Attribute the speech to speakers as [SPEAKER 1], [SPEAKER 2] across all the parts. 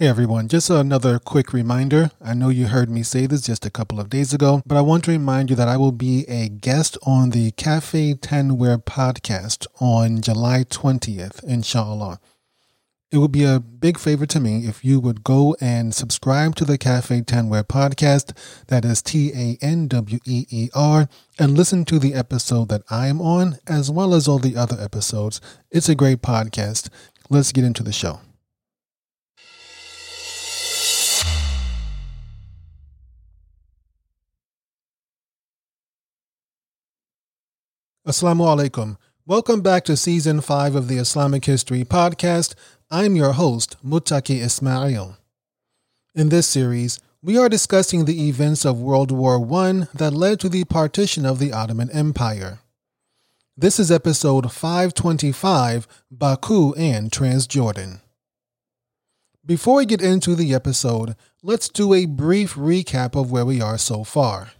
[SPEAKER 1] Hey everyone, just another quick reminder. I know you heard me say this just a couple of days ago, but I want to remind you that I will be a guest on the Cafe Tanweer podcast on July 20th, inshallah. It would be a big favor to me if you would go and subscribe to the Cafe Tanweer podcast, that is T A N W E E R, and listen to the episode that I am on, as well as all the other episodes. It's a great podcast. Let's get into the show. Assalamu alaikum. Welcome back to season 5 of the Islamic History Podcast. I'm your host, Muttaqi Ismail. In this series, we are discussing the events of World War I that led to the partition of the Ottoman Empire. This is episode 525 Baku and Transjordan. Before we get into the episode, let's do a brief recap of where we are so far.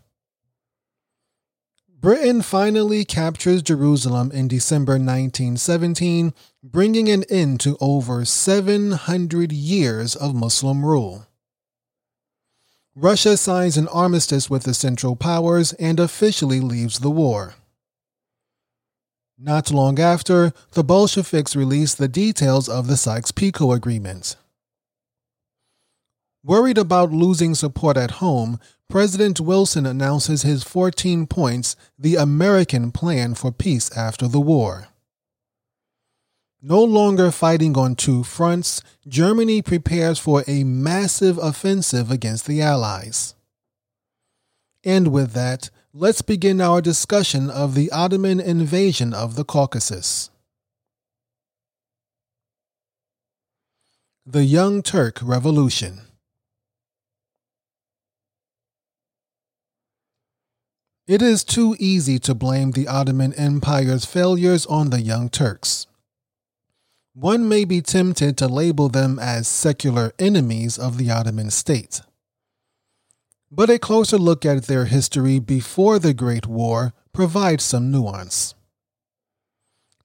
[SPEAKER 1] Britain finally captures Jerusalem in December 1917, bringing an end to over 700 years of Muslim rule. Russia signs an armistice with the Central Powers and officially leaves the war. Not long after, the Bolsheviks release the details of the Sykes Picot Agreement. Worried about losing support at home, President Wilson announces his 14 points, the American plan for peace after the war. No longer fighting on two fronts, Germany prepares for a massive offensive against the Allies. And with that, let's begin our discussion of the Ottoman invasion of the Caucasus. The Young Turk Revolution. It is too easy to blame the Ottoman Empire's failures on the Young Turks. One may be tempted to label them as secular enemies of the Ottoman state. But a closer look at their history before the Great War provides some nuance.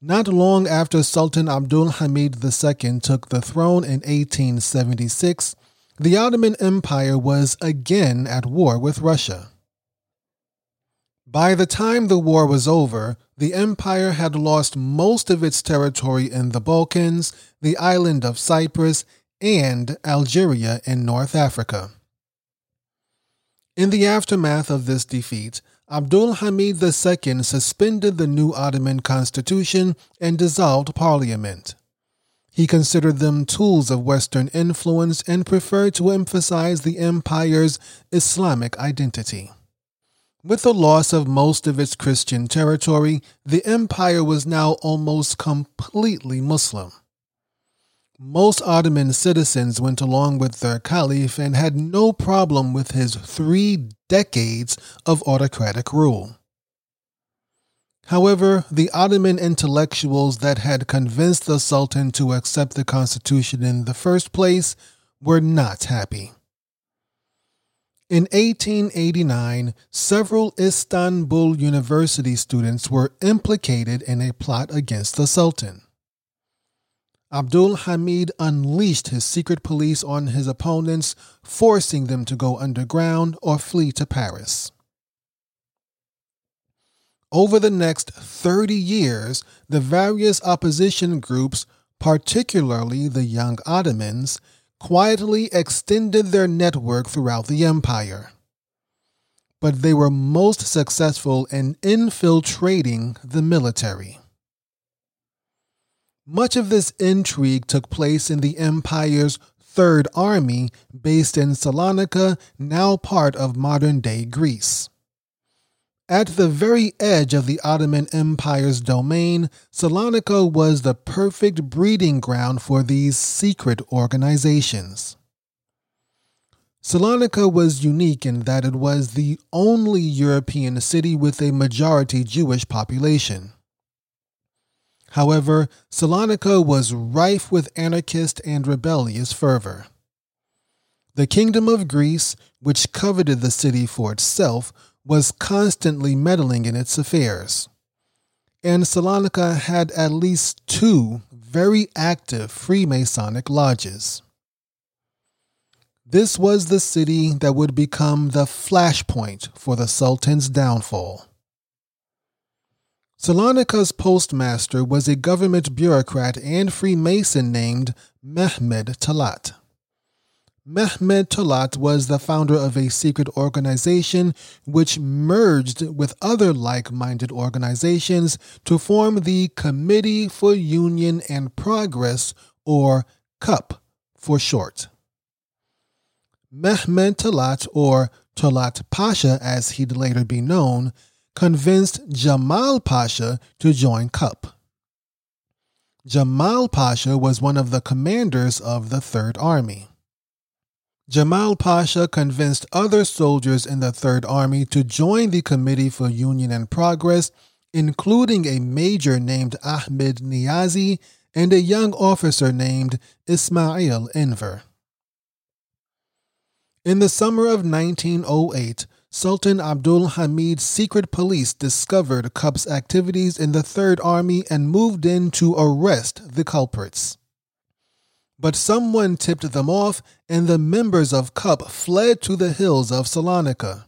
[SPEAKER 1] Not long after Sultan Abdul Hamid II took the throne in 1876, the Ottoman Empire was again at war with Russia. By the time the war was over, the empire had lost most of its territory in the Balkans, the island of Cyprus, and Algeria in North Africa. In the aftermath of this defeat, Abdul Hamid II suspended the new Ottoman constitution and dissolved parliament. He considered them tools of Western influence and preferred to emphasize the empire's Islamic identity. With the loss of most of its Christian territory, the empire was now almost completely Muslim. Most Ottoman citizens went along with their caliph and had no problem with his three decades of autocratic rule. However, the Ottoman intellectuals that had convinced the Sultan to accept the constitution in the first place were not happy. In 1889, several Istanbul University students were implicated in a plot against the Sultan. Abdul Hamid unleashed his secret police on his opponents, forcing them to go underground or flee to Paris. Over the next 30 years, the various opposition groups, particularly the Young Ottomans, quietly extended their network throughout the empire. But they were most successful in infiltrating the military. Much of this intrigue took place in the empire's Third Army, based in Salonika, now part of modern day Greece. At the very edge of the Ottoman Empire's domain, Salonika was the perfect breeding ground for these secret organizations. Salonika was unique in that it was the only European city with a majority Jewish population. However, Salonika was rife with anarchist and rebellious fervor. The Kingdom of Greece, which coveted the city for itself, was constantly meddling in its affairs. And Salonika had at least two very active Freemasonic lodges. This was the city that would become the flashpoint for the Sultan's downfall. Salonica's postmaster was a government bureaucrat and Freemason named Mehmed Talat. Mehmed Talat was the founder of a secret organization which merged with other like minded organizations to form the Committee for Union and Progress, or CUP for short. Mehmed Talat, or Talat Pasha as he'd later be known, convinced Jamal Pasha to join CUP. Jamal Pasha was one of the commanders of the Third Army. Jamal Pasha convinced other soldiers in the Third Army to join the Committee for Union and Progress, including a major named Ahmed Niazi and a young officer named Ismail Enver. In the summer of 1908, Sultan Abdul Hamid's secret police discovered CUP's activities in the Third Army and moved in to arrest the culprits. But someone tipped them off, and the members of CUP fled to the hills of Salonika.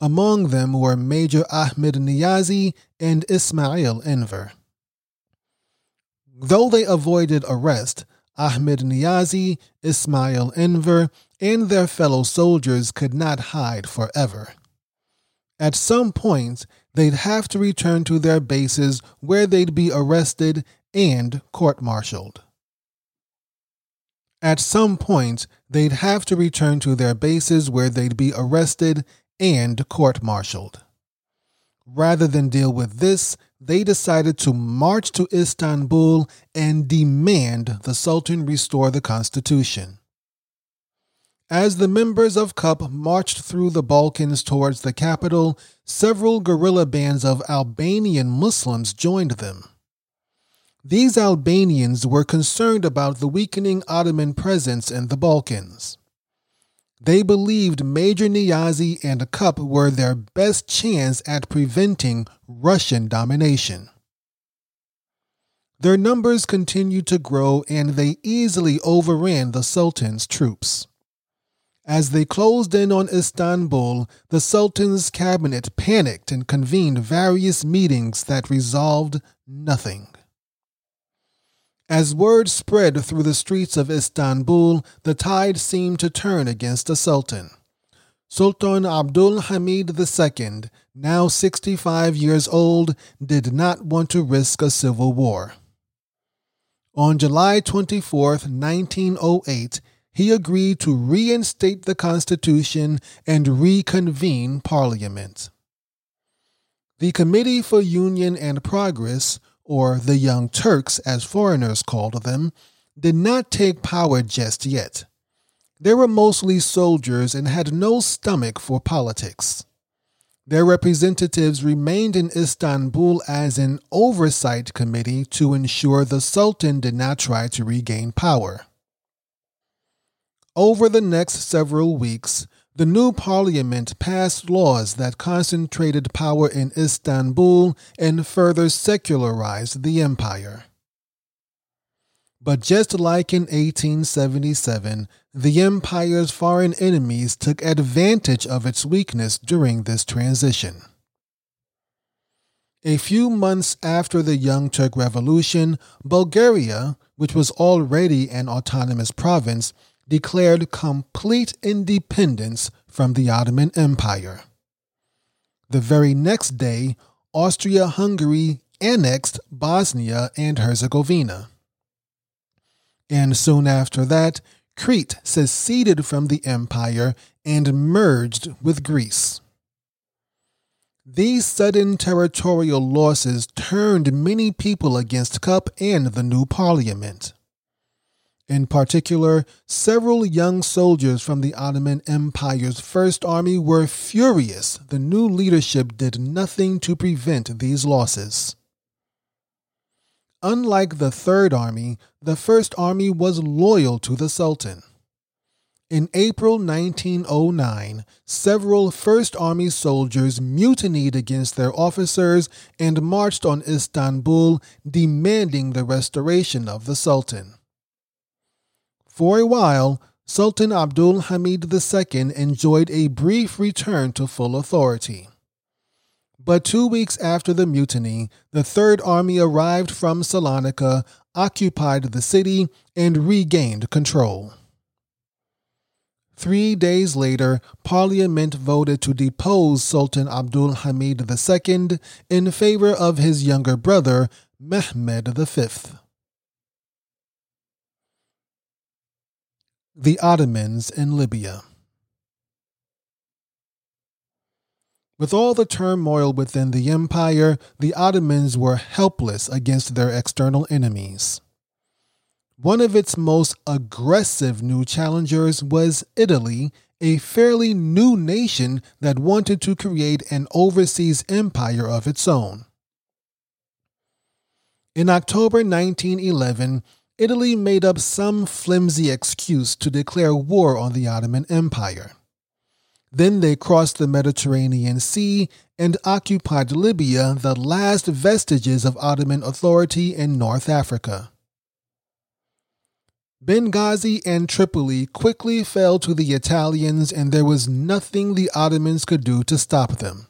[SPEAKER 1] Among them were Major Ahmed Niazi and Ismail Enver. Though they avoided arrest, Ahmed Niazi, Ismail Enver, and their fellow soldiers could not hide forever. At some point, they'd have to return to their bases where they'd be arrested and court martialed. At some point, they'd have to return to their bases where they'd be arrested and court martialed. Rather than deal with this, they decided to march to Istanbul and demand the Sultan restore the constitution. As the members of CUP marched through the Balkans towards the capital, several guerrilla bands of Albanian Muslims joined them. These Albanians were concerned about the weakening Ottoman presence in the Balkans. They believed Major Niazi and a CUP were their best chance at preventing Russian domination. Their numbers continued to grow and they easily overran the Sultan's troops. As they closed in on Istanbul, the Sultan's cabinet panicked and convened various meetings that resolved nothing. As word spread through the streets of Istanbul, the tide seemed to turn against the Sultan. Sultan Abdul Hamid II, now 65 years old, did not want to risk a civil war. On July 24, 1908, he agreed to reinstate the Constitution and reconvene Parliament. The Committee for Union and Progress, or the Young Turks as foreigners called them, did not take power just yet. They were mostly soldiers and had no stomach for politics. Their representatives remained in Istanbul as an oversight committee to ensure the Sultan did not try to regain power. Over the next several weeks, the new parliament passed laws that concentrated power in Istanbul and further secularized the empire. But just like in 1877, the empire's foreign enemies took advantage of its weakness during this transition. A few months after the Young Turk Revolution, Bulgaria, which was already an autonomous province, declared complete independence from the Ottoman Empire. The very next day, Austria Hungary annexed Bosnia and Herzegovina. And soon after that, Crete seceded from the empire and merged with Greece. These sudden territorial losses turned many people against CUP and the new parliament. In particular, several young soldiers from the Ottoman Empire's First Army were furious the new leadership did nothing to prevent these losses. Unlike the Third Army, the First Army was loyal to the Sultan. In April 1909, several First Army soldiers mutinied against their officers and marched on Istanbul demanding the restoration of the Sultan. For a while, Sultan Abdul Hamid II enjoyed a brief return to full authority. But two weeks after the mutiny, the Third Army arrived from Salonika, occupied the city, and regained control. Three days later, Parliament voted to depose Sultan Abdul Hamid II in favor of his younger brother, Mehmed V. The Ottomans in Libya. With all the turmoil within the empire, the Ottomans were helpless against their external enemies. One of its most aggressive new challengers was Italy, a fairly new nation that wanted to create an overseas empire of its own. In October 1911, Italy made up some flimsy excuse to declare war on the Ottoman Empire. Then they crossed the Mediterranean Sea and occupied Libya, the last vestiges of Ottoman authority in North Africa. Benghazi and Tripoli quickly fell to the Italians, and there was nothing the Ottomans could do to stop them.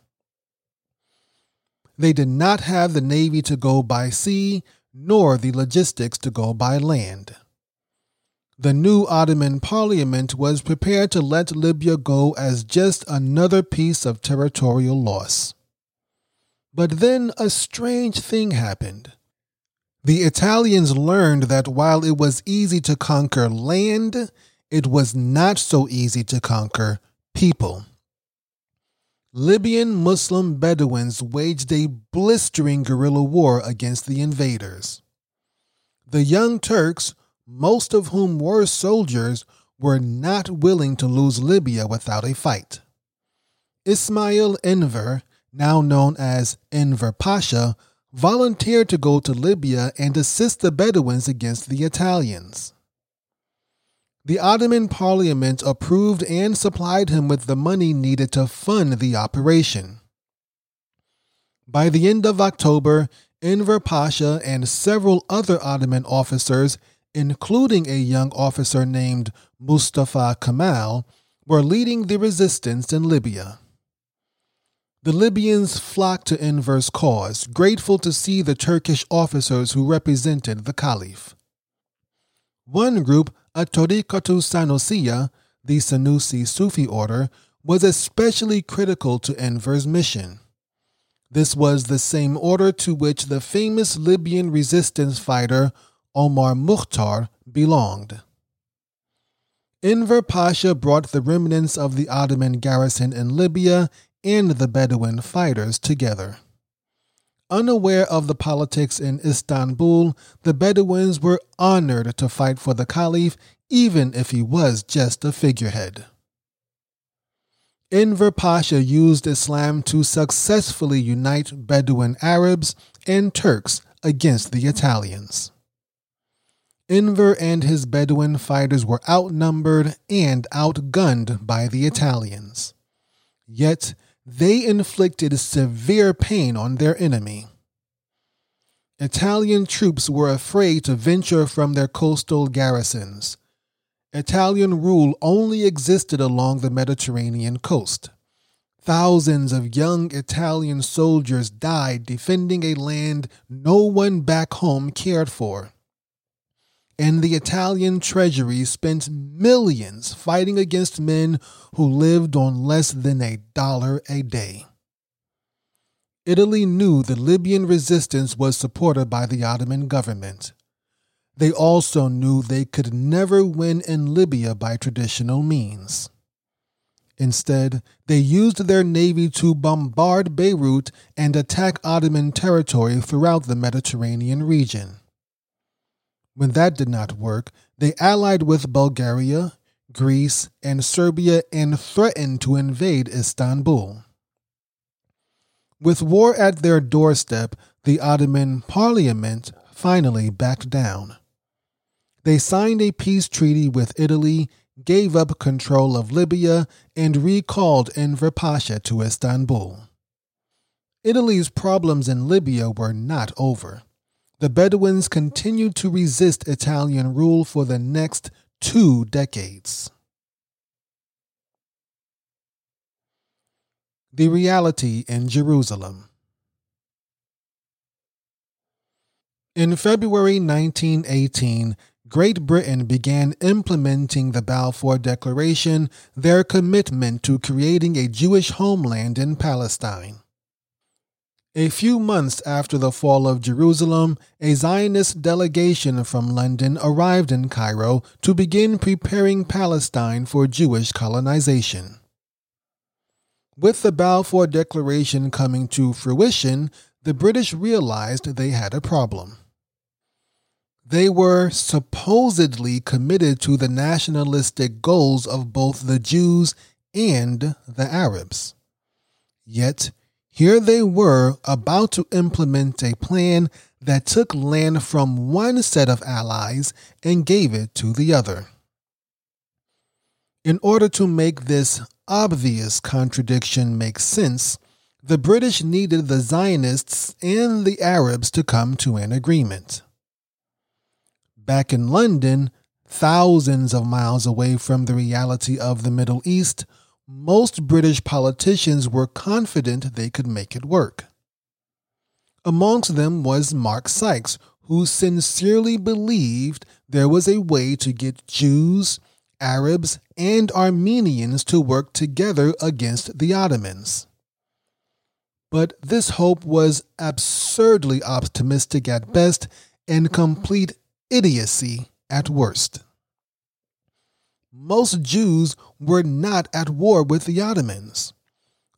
[SPEAKER 1] They did not have the navy to go by sea, nor the logistics to go by land. The new Ottoman parliament was prepared to let Libya go as just another piece of territorial loss. But then a strange thing happened. The Italians learned that while it was easy to conquer land, it was not so easy to conquer people. Libyan Muslim Bedouins waged a blistering guerrilla war against the invaders. The Young Turks most of whom were soldiers, were not willing to lose Libya without a fight. Ismail Enver, now known as Enver Pasha, volunteered to go to Libya and assist the Bedouins against the Italians. The Ottoman Parliament approved and supplied him with the money needed to fund the operation. By the end of October, Enver Pasha and several other Ottoman officers including a young officer named Mustafa Kemal, were leading the resistance in Libya. The Libyans flocked to Enver's cause, grateful to see the Turkish officers who represented the Caliph. One group, At-Tariqatu Sanusiya, the Sanusi Sufi order, was especially critical to Enver's mission. This was the same order to which the famous Libyan resistance fighter Omar Mukhtar belonged. Enver Pasha brought the remnants of the Ottoman garrison in Libya and the Bedouin fighters together. Unaware of the politics in Istanbul, the Bedouins were honored to fight for the Caliph, even if he was just a figurehead. Enver Pasha used Islam to successfully unite Bedouin Arabs and Turks against the Italians. Enver and his Bedouin fighters were outnumbered and outgunned by the Italians. Yet they inflicted severe pain on their enemy. Italian troops were afraid to venture from their coastal garrisons. Italian rule only existed along the Mediterranean coast. Thousands of young Italian soldiers died defending a land no one back home cared for and the Italian treasury spent millions fighting against men who lived on less than a dollar a day. Italy knew the Libyan resistance was supported by the Ottoman government. They also knew they could never win in Libya by traditional means. Instead, they used their navy to bombard Beirut and attack Ottoman territory throughout the Mediterranean region. When that did not work, they allied with Bulgaria, Greece, and Serbia and threatened to invade Istanbul. With war at their doorstep, the Ottoman parliament finally backed down. They signed a peace treaty with Italy, gave up control of Libya, and recalled Enver Pasha to Istanbul. Italy's problems in Libya were not over the Bedouins continued to resist Italian rule for the next two decades. The reality in Jerusalem. In February 1918, Great Britain began implementing the Balfour Declaration, their commitment to creating a Jewish homeland in Palestine. A few months after the fall of Jerusalem, a Zionist delegation from London arrived in Cairo to begin preparing Palestine for Jewish colonization. With the Balfour Declaration coming to fruition, the British realized they had a problem. They were supposedly committed to the nationalistic goals of both the Jews and the Arabs. Yet, here they were about to implement a plan that took land from one set of allies and gave it to the other. In order to make this obvious contradiction make sense, the British needed the Zionists and the Arabs to come to an agreement. Back in London, thousands of miles away from the reality of the Middle East, most British politicians were confident they could make it work. Amongst them was Mark Sykes, who sincerely believed there was a way to get Jews, Arabs, and Armenians to work together against the Ottomans. But this hope was absurdly optimistic at best and complete idiocy at worst. Most Jews were not at war with the Ottomans.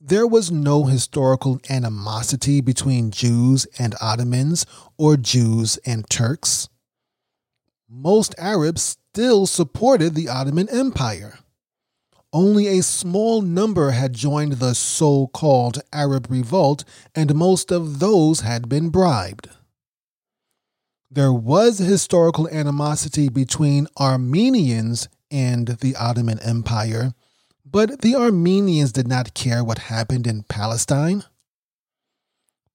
[SPEAKER 1] There was no historical animosity between Jews and Ottomans or Jews and Turks. Most Arabs still supported the Ottoman Empire. Only a small number had joined the so called Arab revolt, and most of those had been bribed there was historical animosity between Armenians and the Ottoman Empire, but the Armenians did not care what happened in Palestine.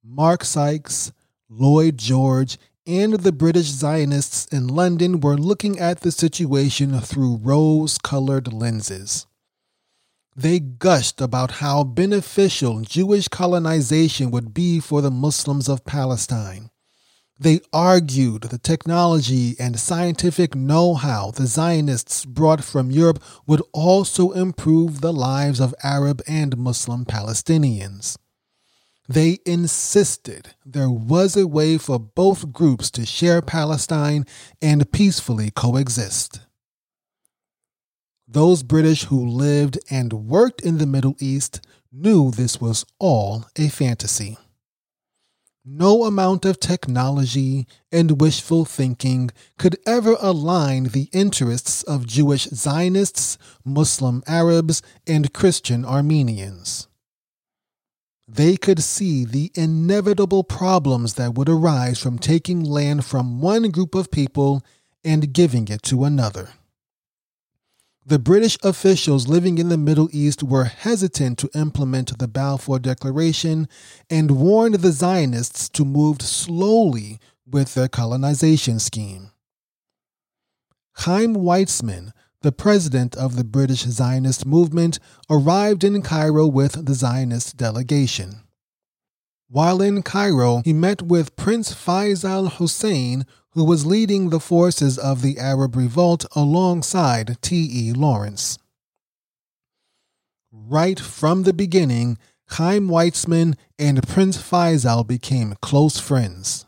[SPEAKER 1] Mark Sykes, Lloyd George, and the British Zionists in London were looking at the situation through rose colored lenses. They gushed about how beneficial Jewish colonization would be for the Muslims of Palestine they argued the technology and scientific know how the Zionists brought from Europe would also improve the lives of Arab and Muslim Palestinians. They insisted there was a way for both groups to share Palestine and peacefully coexist. Those British who lived and worked in the Middle East knew this was all a fantasy. No amount of technology and wishful thinking could ever align the interests of Jewish Zionists, Muslim Arabs, and Christian Armenians. They could see the inevitable problems that would arise from taking land from one group of people and giving it to another. The British officials living in the Middle East were hesitant to implement the Balfour Declaration and warned the Zionists to move slowly with their colonization scheme. Chaim Weizmann, the president of the British Zionist movement, arrived in Cairo with the Zionist delegation. While in Cairo, he met with Prince Faisal Hussein, who was leading the forces of the Arab revolt alongside T.E. Lawrence. Right from the beginning, Chaim Weizmann and Prince Faisal became close friends.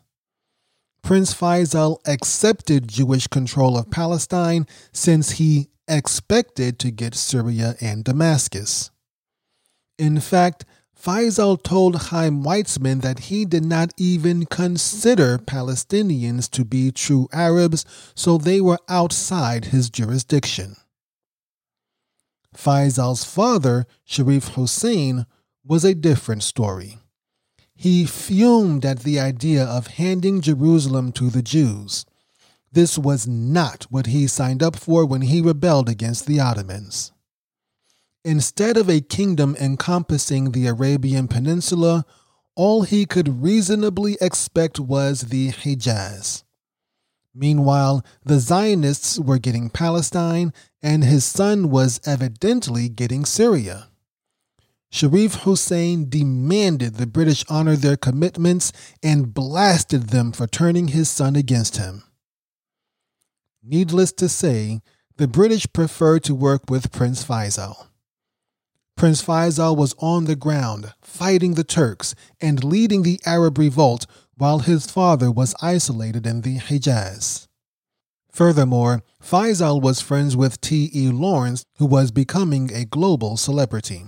[SPEAKER 1] Prince Faisal accepted Jewish control of Palestine since he expected to get Syria and Damascus. In fact, Faisal told Chaim Weizmann that he did not even consider Palestinians to be true Arabs, so they were outside his jurisdiction. Faisal's father, Sharif Hussein, was a different story. He fumed at the idea of handing Jerusalem to the Jews. This was not what he signed up for when he rebelled against the Ottomans. Instead of a kingdom encompassing the Arabian Peninsula, all he could reasonably expect was the Hejaz. Meanwhile, the Zionists were getting Palestine, and his son was evidently getting Syria. Sharif Hussein demanded the British honor their commitments and blasted them for turning his son against him. Needless to say, the British preferred to work with Prince Faisal. Prince Faisal was on the ground, fighting the Turks and leading the Arab revolt while his father was isolated in the Hejaz. Furthermore, Faisal was friends with T.E. Lawrence, who was becoming a global celebrity.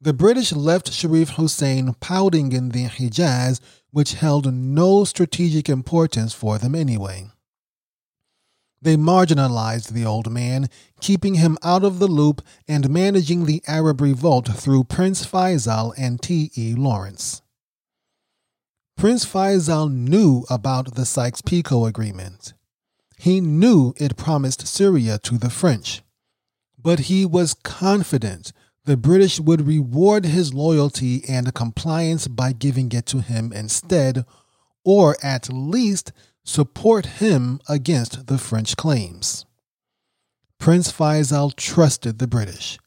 [SPEAKER 1] The British left Sharif Hussein pouting in the Hejaz, which held no strategic importance for them anyway. They marginalized the old man, keeping him out of the loop and managing the Arab revolt through Prince Faisal and T.E. Lawrence. Prince Faisal knew about the Sykes Picot Agreement. He knew it promised Syria to the French. But he was confident the British would reward his loyalty and compliance by giving it to him instead, or at least support him against the French claims. Prince Faisal trusted the British.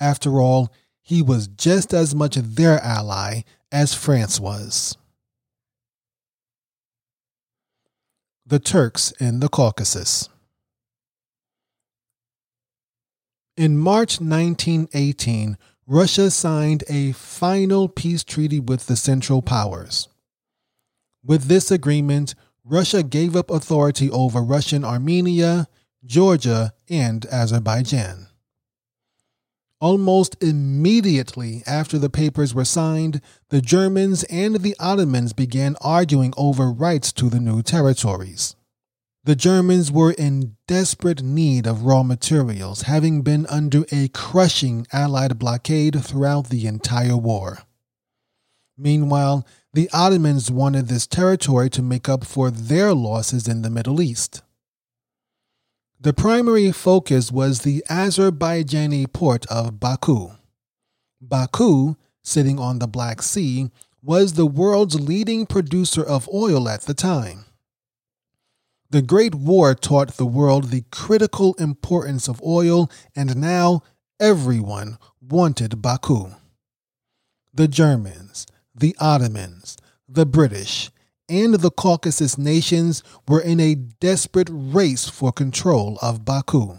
[SPEAKER 1] After all, he was just as much their ally as France was. The Turks in the Caucasus. In March 1918, Russia signed a final peace treaty with the Central Powers. With this agreement, Russia gave up authority over Russian Armenia, Georgia, and Azerbaijan. Almost immediately after the papers were signed, the Germans and the Ottomans began arguing over rights to the new territories. The Germans were in desperate need of raw materials, having been under a crushing Allied blockade throughout the entire war. Meanwhile, the Ottomans wanted this territory to make up for their losses in the Middle East. The primary focus was the Azerbaijani port of Baku. Baku, sitting on the Black Sea, was the world's leading producer of oil at the time. The Great War taught the world the critical importance of oil, and now everyone wanted Baku. The Germans, the Ottomans, the British, and the Caucasus nations were in a desperate race for control of Baku.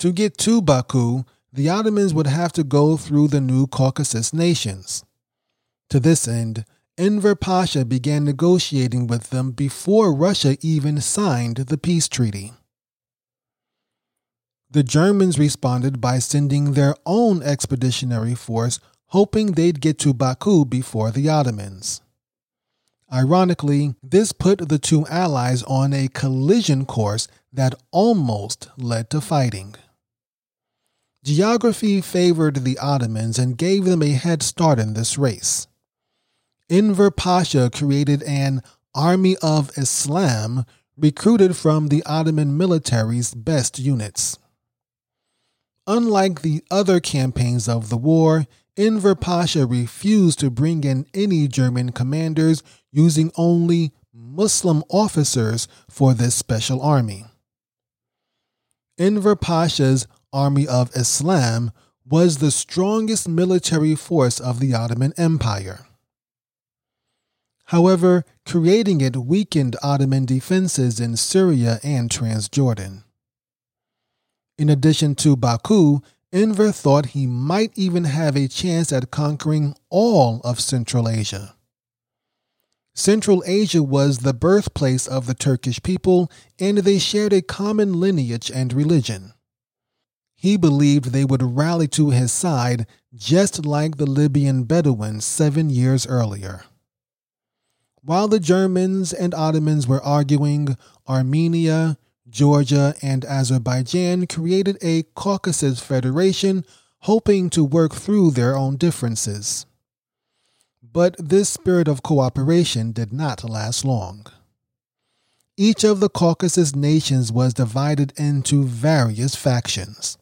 [SPEAKER 1] To get to Baku, the Ottomans would have to go through the new Caucasus nations. To this end, Enver Pasha began negotiating with them before Russia even signed the peace treaty. The Germans responded by sending their own expeditionary force, hoping they'd get to Baku before the Ottomans. Ironically, this put the two allies on a collision course that almost led to fighting. Geography favored the Ottomans and gave them a head start in this race. Enver Pasha created an Army of Islam recruited from the Ottoman military's best units. Unlike the other campaigns of the war, Enver Pasha refused to bring in any German commanders, using only Muslim officers for this special army. Enver Pasha's Army of Islam was the strongest military force of the Ottoman Empire. However, creating it weakened Ottoman defenses in Syria and Transjordan. In addition to Baku, Enver thought he might even have a chance at conquering all of Central Asia. Central Asia was the birthplace of the Turkish people, and they shared a common lineage and religion. He believed they would rally to his side just like the Libyan Bedouins seven years earlier. While the Germans and Ottomans were arguing, Armenia, Georgia, and Azerbaijan created a Caucasus Federation hoping to work through their own differences. But this spirit of cooperation did not last long. Each of the Caucasus nations was divided into various factions,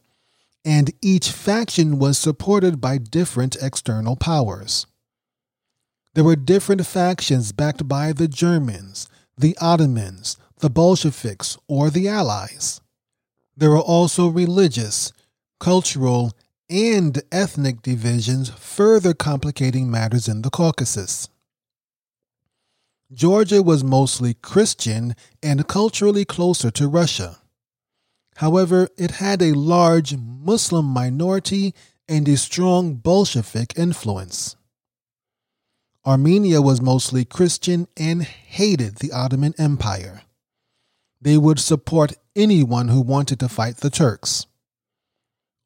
[SPEAKER 1] and each faction was supported by different external powers. There were different factions backed by the Germans, the Ottomans, the Bolsheviks, or the Allies. There were also religious, cultural, and ethnic divisions, further complicating matters in the Caucasus. Georgia was mostly Christian and culturally closer to Russia. However, it had a large Muslim minority and a strong Bolshevik influence. Armenia was mostly Christian and hated the Ottoman Empire. They would support anyone who wanted to fight the Turks.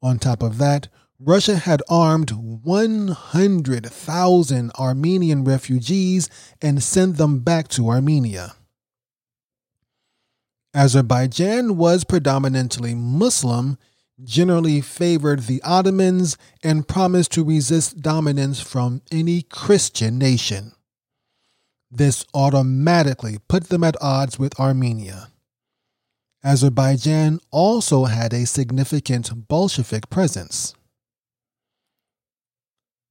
[SPEAKER 1] On top of that, Russia had armed 100,000 Armenian refugees and sent them back to Armenia. Azerbaijan was predominantly Muslim, generally favored the Ottomans, and promised to resist dominance from any Christian nation. This automatically put them at odds with Armenia. Azerbaijan also had a significant Bolshevik presence.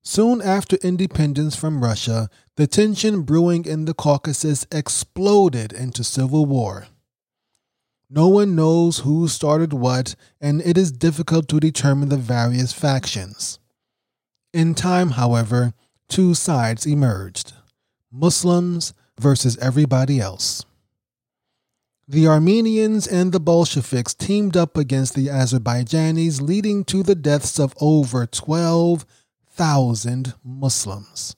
[SPEAKER 1] Soon after independence from Russia, the tension brewing in the Caucasus exploded into civil war. No one knows who started what, and it is difficult to determine the various factions. In time, however, two sides emerged Muslims versus everybody else. The Armenians and the Bolsheviks teamed up against the Azerbaijanis, leading to the deaths of over 12,000 Muslims.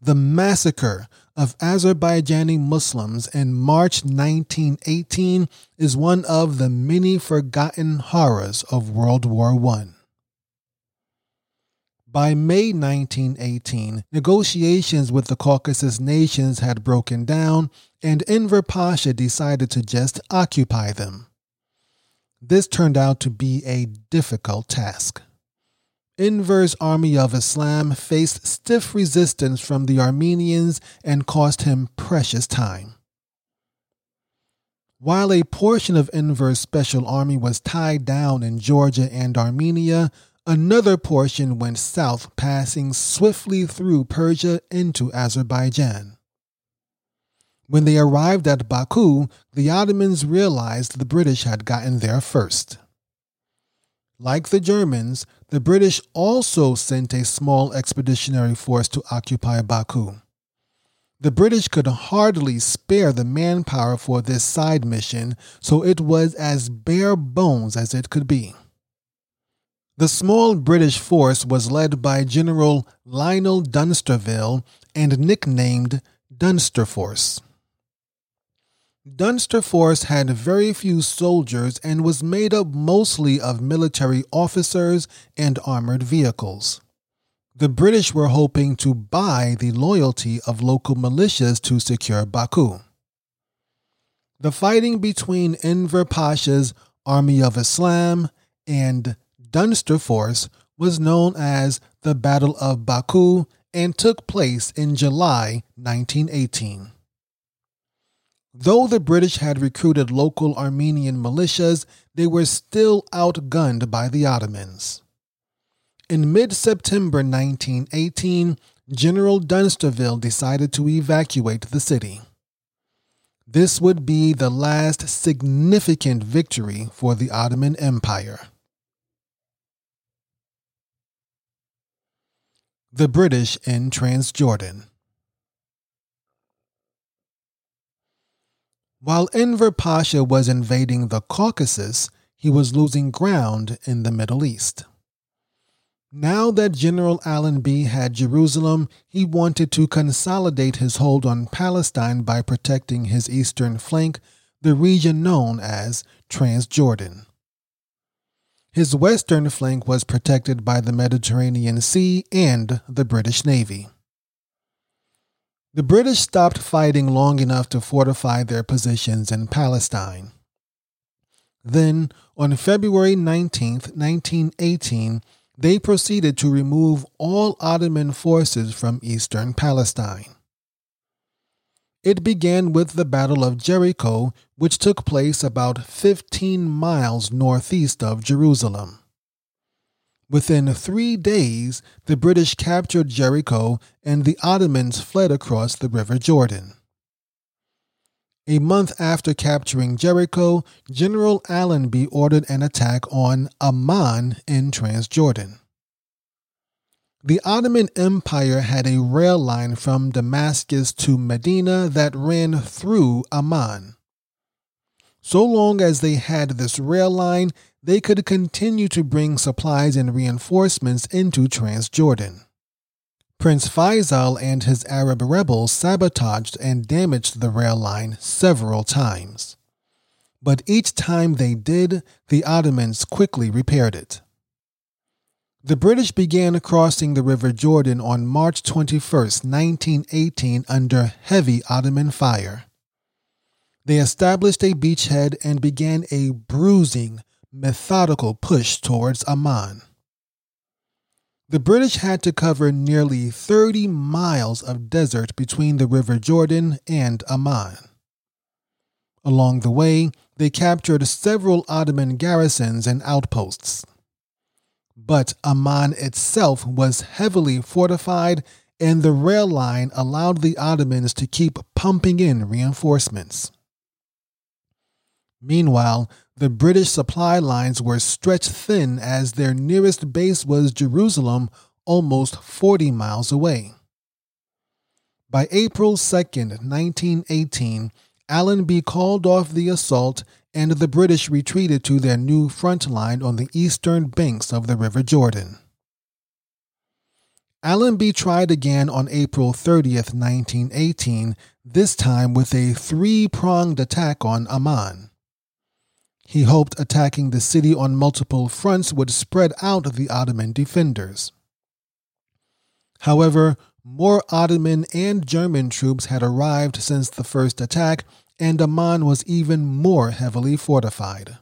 [SPEAKER 1] The massacre of Azerbaijani Muslims in March 1918 is one of the many forgotten horrors of World War I. By May 1918, negotiations with the Caucasus nations had broken down, and Enver Pasha decided to just occupy them. This turned out to be a difficult task. Enver's army of Islam faced stiff resistance from the Armenians and cost him precious time. While a portion of Enver's special army was tied down in Georgia and Armenia, another portion went south, passing swiftly through Persia into Azerbaijan. When they arrived at Baku, the Ottomans realized the British had gotten there first. Like the Germans, the British also sent a small expeditionary force to occupy Baku. The British could hardly spare the manpower for this side mission, so it was as bare bones as it could be. The small British force was led by General Lionel Dunsterville and nicknamed Dunster Force. Dunster Force had very few soldiers and was made up mostly of military officers and armored vehicles. The British were hoping to buy the loyalty of local militias to secure Baku. The fighting between Enver Pasha's Army of Islam and Dunster Force was known as the Battle of Baku and took place in July 1918. Though the British had recruited local Armenian militias, they were still outgunned by the Ottomans. In mid September 1918, General Dunsterville decided to evacuate the city. This would be the last significant victory for the Ottoman Empire. The British in Transjordan. While Enver Pasha was invading the Caucasus, he was losing ground in the Middle East. Now that General Allenby had Jerusalem, he wanted to consolidate his hold on Palestine by protecting his eastern flank, the region known as Transjordan. His western flank was protected by the Mediterranean Sea and the British Navy. The British stopped fighting long enough to fortify their positions in Palestine. Then, on February 19, 1918, they proceeded to remove all Ottoman forces from eastern Palestine. It began with the Battle of Jericho, which took place about 15 miles northeast of Jerusalem. Within three days, the British captured Jericho and the Ottomans fled across the River Jordan. A month after capturing Jericho, General Allenby ordered an attack on Amman in Transjordan. The Ottoman Empire had a rail line from Damascus to Medina that ran through Amman. So long as they had this rail line, they could continue to bring supplies and reinforcements into Transjordan. Prince Faisal and his Arab rebels sabotaged and damaged the rail line several times. But each time they did, the Ottomans quickly repaired it. The British began crossing the River Jordan on March 21, 1918, under heavy Ottoman fire. They established a beachhead and began a bruising, methodical push towards Amman. The British had to cover nearly 30 miles of desert between the River Jordan and Amman. Along the way, they captured several Ottoman garrisons and outposts. But Amman itself was heavily fortified, and the rail line allowed the Ottomans to keep pumping in reinforcements. Meanwhile, the British supply lines were stretched thin as their nearest base was Jerusalem, almost 40 miles away. By April 2, 1918, Allenby called off the assault and the British retreated to their new front line on the eastern banks of the River Jordan. Allenby tried again on April 30, 1918, this time with a three pronged attack on Amman. He hoped attacking the city on multiple fronts would spread out the Ottoman defenders. However, more Ottoman and German troops had arrived since the first attack, and Amman was even more heavily fortified.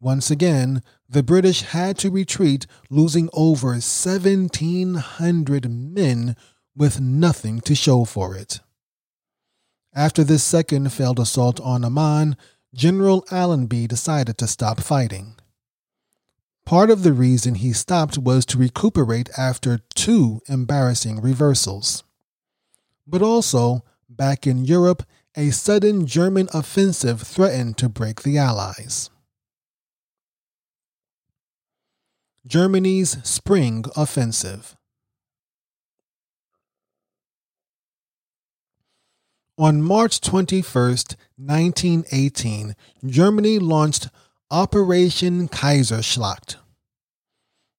[SPEAKER 1] Once again, the British had to retreat, losing over 1,700 men with nothing to show for it. After this second failed assault on Amman, General Allenby decided to stop fighting. Part of the reason he stopped was to recuperate after two embarrassing reversals. But also, back in Europe, a sudden German offensive threatened to break the Allies. Germany's Spring Offensive On March 21, 1918, Germany launched Operation Kaiserschlacht.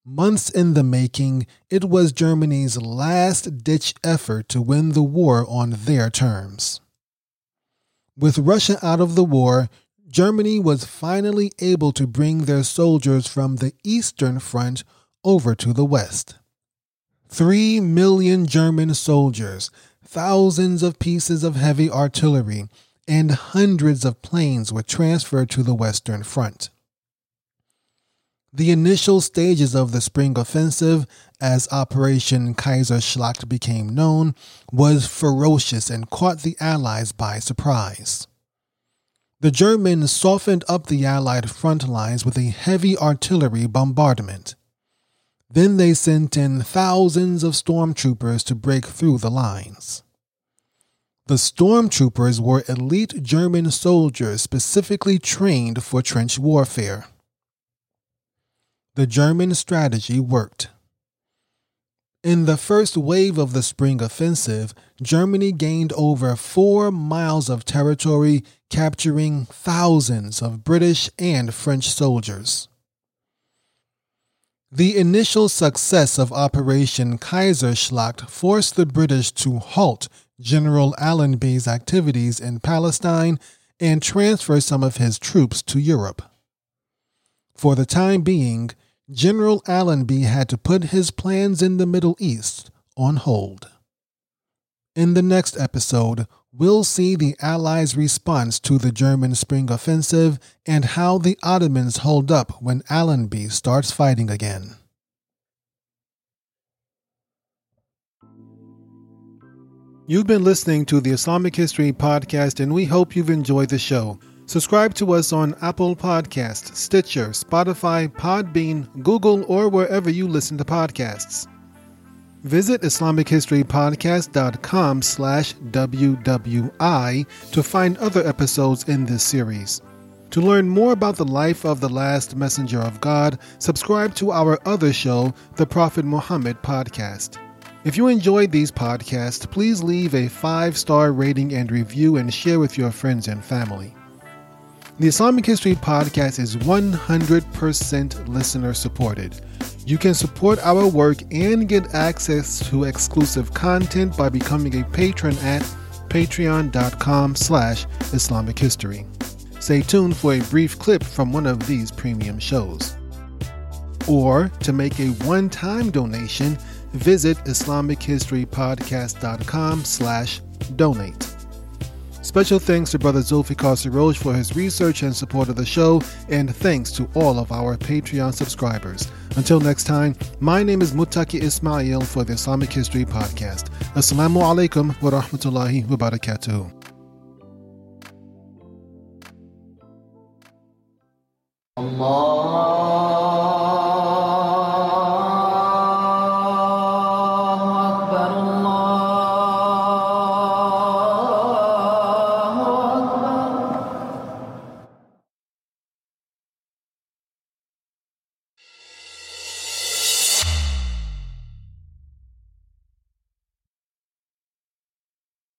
[SPEAKER 1] Months in the making, it was Germany's last ditch effort to win the war on their terms. With Russia out of the war, Germany was finally able to bring their soldiers from the Eastern Front over to the West. Three million German soldiers, thousands of pieces of heavy artillery, and hundreds of planes were transferred to the Western Front. The initial stages of the spring offensive, as Operation Kaiserschlacht became known, was ferocious and caught the Allies by surprise. The Germans softened up the Allied front lines with a heavy artillery bombardment. Then they sent in thousands of stormtroopers to break through the lines. The stormtroopers were elite German soldiers specifically trained for trench warfare. The German strategy worked. In the first wave of the spring offensive, Germany gained over four miles of territory, capturing thousands of British and French soldiers. The initial success of Operation Kaiserschlacht forced the British to halt General Allenby's activities in Palestine and transfer some of his troops to Europe. For the time being, General Allenby had to put his plans in the Middle East on hold. In the next episode, we'll see the Allies' response to the German spring offensive and how the Ottomans hold up when Allenby starts fighting again. You've been listening to the Islamic History Podcast, and we hope you've enjoyed the show. Subscribe to us on Apple Podcasts, Stitcher, Spotify, Podbean, Google, or wherever you listen to podcasts. Visit IslamicHistoryPodcast.com slash WWI to find other episodes in this series. To learn more about the life of the last messenger of God, subscribe to our other show, the Prophet Muhammad Podcast. If you enjoyed these podcasts, please leave a five star rating and review and share with your friends and family. The Islamic History Podcast is 100% listener supported. You can support our work and get access to exclusive content by becoming a patron at patreon.com slash Islamic History. Stay tuned for a brief clip from one of these premium shows. Or to make a one-time donation, visit IslamicHistoryPodcast.com slash donate. Special thanks to Brother Zulfikar Siroj for his research and support of the show, and thanks to all of our Patreon subscribers. Until next time, my name is Mutaki Ismail for the Islamic History Podcast. Assalamu alaikum wa rahmatullahi wa barakatuh.
[SPEAKER 2] Allah.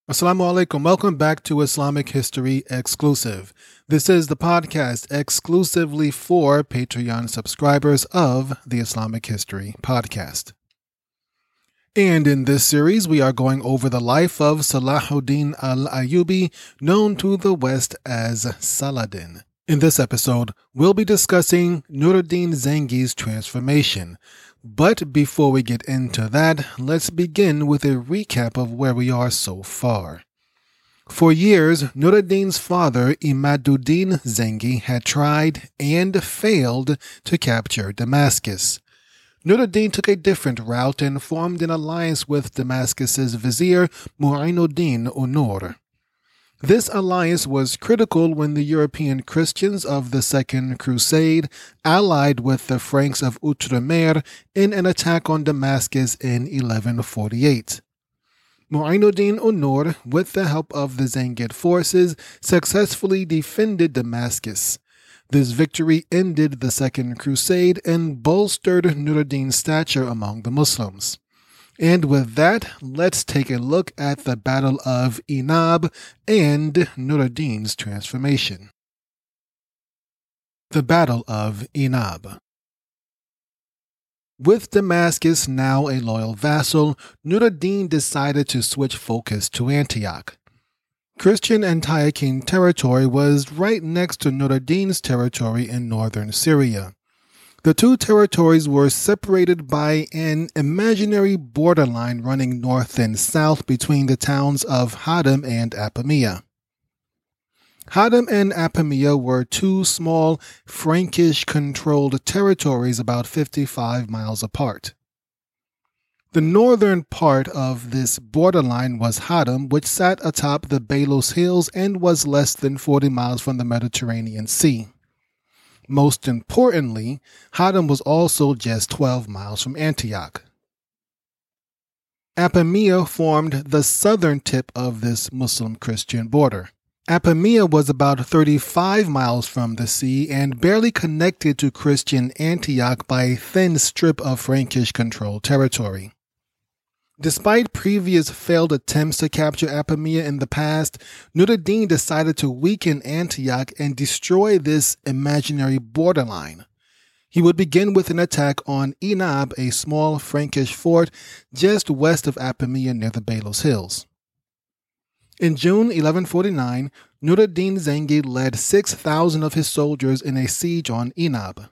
[SPEAKER 1] Assalamu alaikum. Welcome back to Islamic History Exclusive. This is the podcast exclusively for Patreon subscribers of the Islamic History Podcast. And in this series, we are going over the life of Salahuddin al Ayyubi, known to the West as Saladin. In this episode, we'll be discussing Nuruddin Zengi's transformation. But before we get into that, let's begin with a recap of where we are so far. For years, Nuruddin's father, Imaduddin Zengi, had tried and failed to capture Damascus. Nuruddin took a different route and formed an alliance with Damascus's vizier Mu'inuddin Unur. This alliance was critical when the European Christians of the Second Crusade allied with the Franks of Outremer in an attack on Damascus in 1148. Mu'inuddin Unur, with the help of the Zengid forces, successfully defended Damascus. This victory ended the Second Crusade and bolstered Nuruddin's stature among the Muslims. And with that, let's take a look at the Battle of Inab and Nuruddin's transformation. The Battle of Inab. With Damascus now a loyal vassal, Nuruddin decided to switch focus to Antioch. Christian Antiochene territory was right next to Nuruddin's territory in northern Syria. The two territories were separated by an imaginary borderline running north and south between the towns of Hadam and Apamea. Hadam and Apamea were two small Frankish controlled territories about 55 miles apart. The northern part of this borderline was Hadam, which sat atop the Belus Hills and was less than 40 miles from the Mediterranean Sea. Most importantly, Hadam was also just 12 miles from Antioch. Apamea formed the southern tip of this Muslim Christian border. Apamea was about 35 miles from the sea and barely connected to Christian Antioch by a thin strip of Frankish controlled territory. Despite previous failed attempts to capture Apamea in the past, Nuruddin decided to weaken Antioch and destroy this imaginary borderline. He would begin with an attack on Inab, a small Frankish fort just west of Apamea near the Belus Hills. In June 1149, Nuruddin Zengi led 6,000 of his soldiers in a siege on Inab.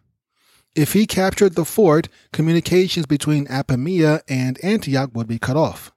[SPEAKER 1] If he captured the fort, communications between Apamea and Antioch would be cut off.